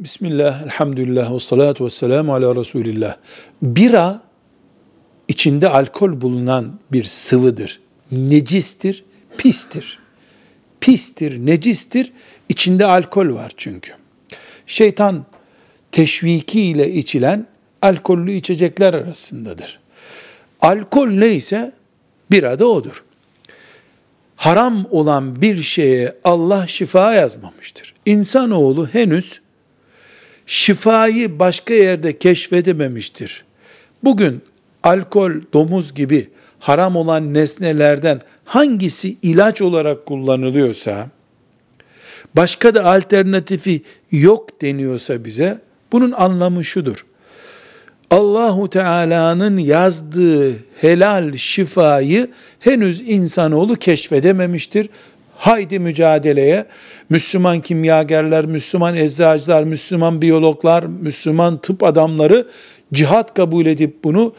Bismillah, elhamdülillah, ve salatu ve selamu ala Resulillah. Bira, içinde alkol bulunan bir sıvıdır. Necistir, pistir. Pistir, necistir, içinde alkol var çünkü. Şeytan teşviki ile içilen alkollü içecekler arasındadır. Alkol neyse bira da odur. Haram olan bir şeye Allah şifa yazmamıştır. İnsanoğlu henüz şifayı başka yerde keşfedememiştir. Bugün alkol, domuz gibi haram olan nesnelerden hangisi ilaç olarak kullanılıyorsa, başka da alternatifi yok deniyorsa bize, bunun anlamı şudur. Allahu Teala'nın yazdığı helal şifayı henüz insanoğlu keşfedememiştir. Haydi mücadeleye. Müslüman kimyagerler, Müslüman eczacılar, Müslüman biyologlar, Müslüman tıp adamları cihat kabul edip bunu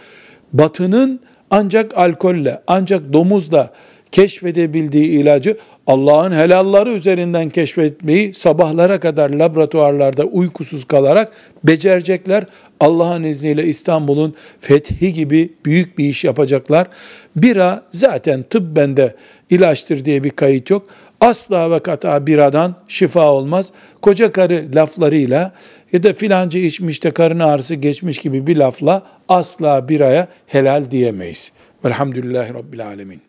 batının ancak alkolle, ancak domuzla keşfedebildiği ilacı Allah'ın helalları üzerinden keşfetmeyi sabahlara kadar laboratuvarlarda uykusuz kalarak becerecekler. Allah'ın izniyle İstanbul'un fethi gibi büyük bir iş yapacaklar. Bira zaten tıbbende ilaçtır diye bir kayıt yok. Asla ve kata biradan şifa olmaz. Koca karı laflarıyla ya da filanca içmiş de karın ağrısı geçmiş gibi bir lafla asla biraya helal diyemeyiz. Velhamdülillahi Rabbil Alemin.